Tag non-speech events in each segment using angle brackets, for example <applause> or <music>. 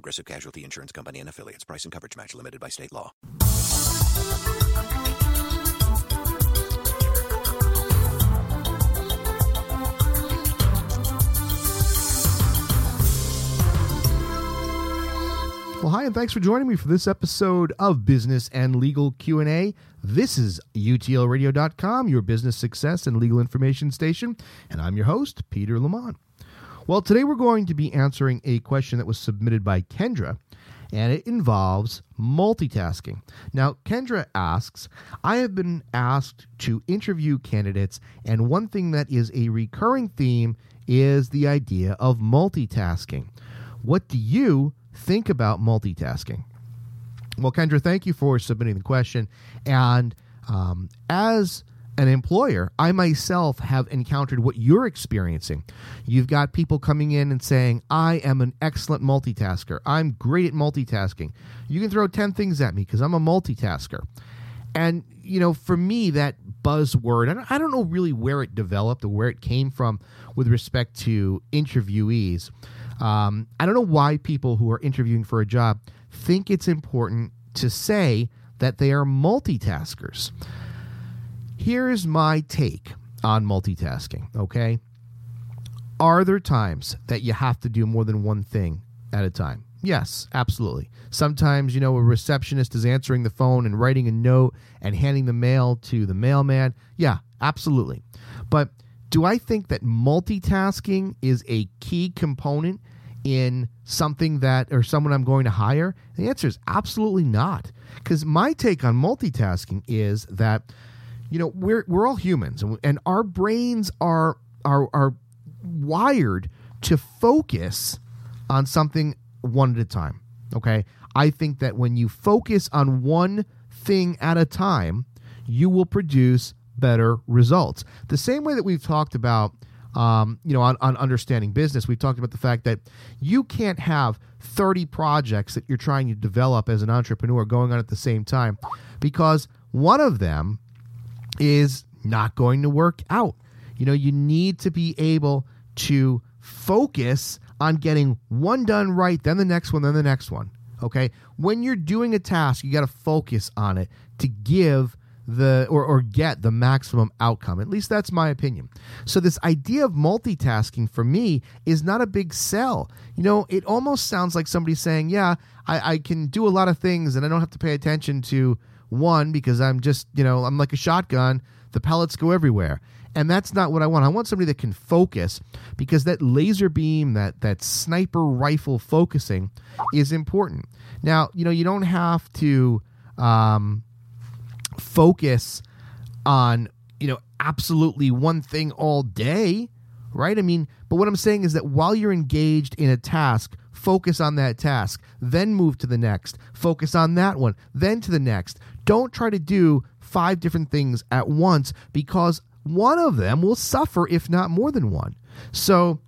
Progressive Casualty Insurance Company and affiliates. Price and coverage match limited by state law. Well, hi, and thanks for joining me for this episode of Business and Legal Q&A. This is utlradio.com, your business success and legal information station, and I'm your host, Peter Lamont. Well, today we're going to be answering a question that was submitted by Kendra, and it involves multitasking. Now, Kendra asks I have been asked to interview candidates, and one thing that is a recurring theme is the idea of multitasking. What do you think about multitasking? Well, Kendra, thank you for submitting the question. And um, as an employer, I myself have encountered what you're experiencing. You've got people coming in and saying, I am an excellent multitasker. I'm great at multitasking. You can throw 10 things at me because I'm a multitasker. And, you know, for me, that buzzword, I don't know really where it developed or where it came from with respect to interviewees. Um, I don't know why people who are interviewing for a job think it's important to say that they are multitaskers. Here's my take on multitasking, okay? Are there times that you have to do more than one thing at a time? Yes, absolutely. Sometimes, you know, a receptionist is answering the phone and writing a note and handing the mail to the mailman. Yeah, absolutely. But do I think that multitasking is a key component in something that or someone I'm going to hire? The answer is absolutely not. Because my take on multitasking is that you know we're we're all humans and, and our brains are are are wired to focus on something one at a time. Okay, I think that when you focus on one thing at a time, you will produce better results. The same way that we've talked about um, you know, on, on understanding business, we've talked about the fact that you can't have 30 projects that you're trying to develop as an entrepreneur going on at the same time because one of them is not going to work out. You know, you need to be able to focus on getting one done right, then the next one, then the next one. Okay. When you're doing a task, you got to focus on it to give the or, or get the maximum outcome. At least that's my opinion. So this idea of multitasking for me is not a big sell. You know, it almost sounds like somebody saying, "Yeah, I, I can do a lot of things, and I don't have to pay attention to one because I'm just you know I'm like a shotgun. The pellets go everywhere." And that's not what I want. I want somebody that can focus because that laser beam, that that sniper rifle focusing is important. Now, you know, you don't have to um, focus on you know absolutely one thing all day right i mean but what i'm saying is that while you're engaged in a task focus on that task then move to the next. Focus on that one then to the next. Don't try to do five different things at once because one of them will suffer if not more than one. So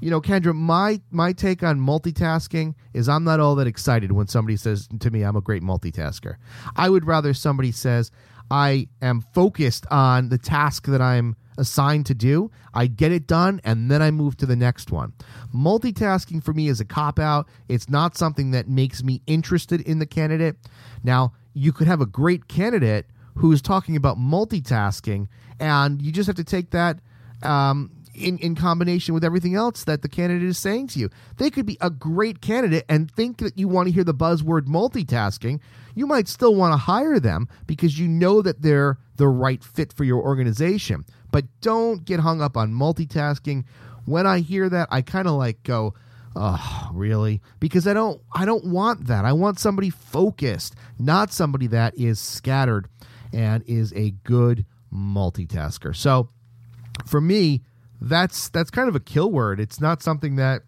you know kendra my my take on multitasking is i'm not all that excited when somebody says to me i'm a great multitasker. I would rather somebody says I am focused on the task that I'm assigned to do. I get it done and then I move to the next one. Multitasking for me is a cop out. It's not something that makes me interested in the candidate. Now, you could have a great candidate who's talking about multitasking, and you just have to take that um, in, in combination with everything else that the candidate is saying to you. They could be a great candidate and think that you want to hear the buzzword multitasking. You might still want to hire them because you know that they're the right fit for your organization. But don't get hung up on multitasking. When I hear that, I kind of like go, oh really because i don't i don't want that i want somebody focused not somebody that is scattered and is a good multitasker so for me that's that's kind of a kill word. It's not something that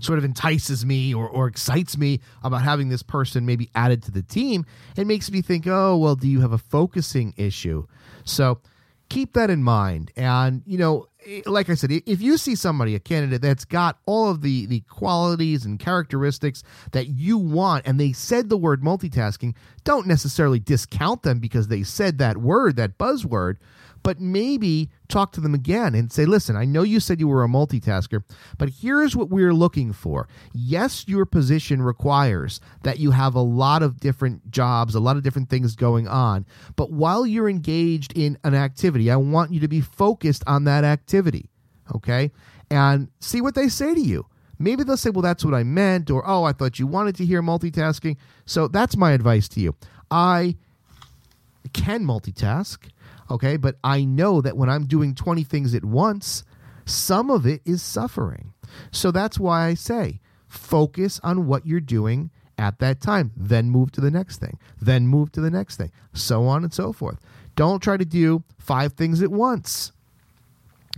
sort of entices me or, or excites me about having this person maybe added to the team, it makes me think, oh, well, do you have a focusing issue? So keep that in mind. And, you know, like I said, if you see somebody, a candidate that's got all of the, the qualities and characteristics that you want, and they said the word multitasking, don't necessarily discount them because they said that word, that buzzword, but maybe talk to them again and say, listen, I know you said you were a multitasker, but here's what we're looking for. Yes, your position requires that you have a lot of different jobs, a lot of different things going on, but while you're engaged in an activity, I want you to be focused on that activity. Okay? And see what they say to you. Maybe they'll say, well, that's what I meant, or oh, I thought you wanted to hear multitasking. So that's my advice to you. I can multitask. Okay. But I know that when I'm doing 20 things at once, some of it is suffering. So that's why I say focus on what you're doing at that time, then move to the next thing, then move to the next thing, so on and so forth. Don't try to do five things at once.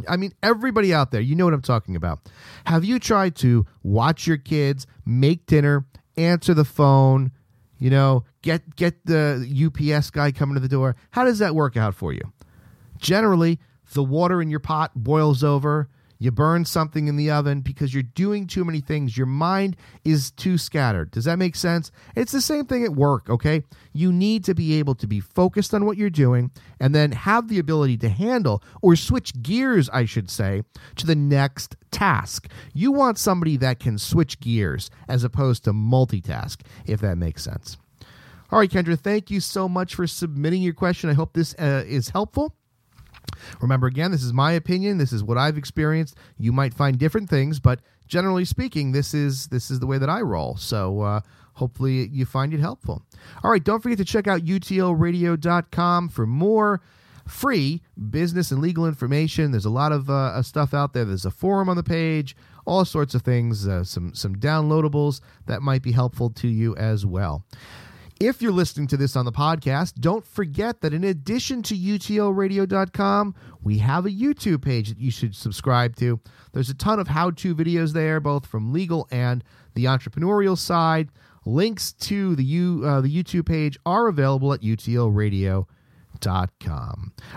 I mean, everybody out there, you know what I'm talking about. Have you tried to watch your kids, make dinner, answer the phone, you know, get get the UPS guy coming to the door. How does that work out for you? Generally, the water in your pot boils over. You burn something in the oven because you're doing too many things. Your mind is too scattered. Does that make sense? It's the same thing at work, okay? You need to be able to be focused on what you're doing and then have the ability to handle or switch gears, I should say, to the next task. You want somebody that can switch gears as opposed to multitask, if that makes sense. All right, Kendra, thank you so much for submitting your question. I hope this uh, is helpful. Remember, again, this is my opinion. This is what I've experienced. You might find different things, but generally speaking, this is this is the way that I roll. So uh, hopefully you find it helpful. All right, don't forget to check out utlradio.com for more free business and legal information. There's a lot of uh, stuff out there. There's a forum on the page, all sorts of things, uh, some some downloadables that might be helpful to you as well. If you're listening to this on the podcast, don't forget that in addition to utlradio.com, we have a YouTube page that you should subscribe to. There's a ton of how to videos there, both from legal and the entrepreneurial side. Links to the, U, uh, the YouTube page are available at utlradio.com.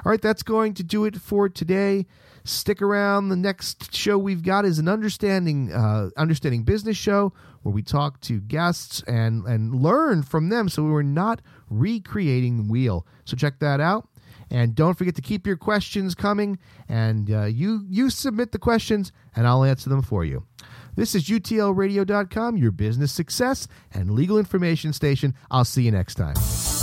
All right, that's going to do it for today. Stick around. The next show we've got is an understanding uh, understanding business show where we talk to guests and and learn from them, so we're not recreating the wheel. So check that out. And don't forget to keep your questions coming. And uh, you you submit the questions, and I'll answer them for you. This is UTLRadio.com, your business success and legal information station. I'll see you next time.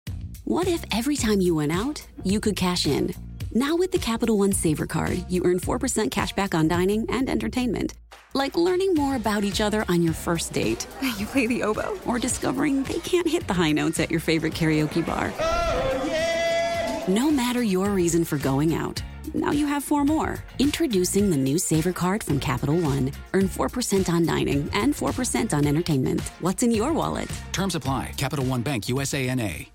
What if every time you went out, you could cash in? Now with the Capital One Saver Card, you earn 4% cash back on dining and entertainment. Like learning more about each other on your first date. <laughs> You play the oboe? Or discovering they can't hit the high notes at your favorite karaoke bar. Oh, yeah! No matter your reason for going out, now you have four more. Introducing the new Saver Card from Capital One. Earn 4% on dining and 4% on entertainment. What's in your wallet? Terms apply. Capital One Bank USA NA.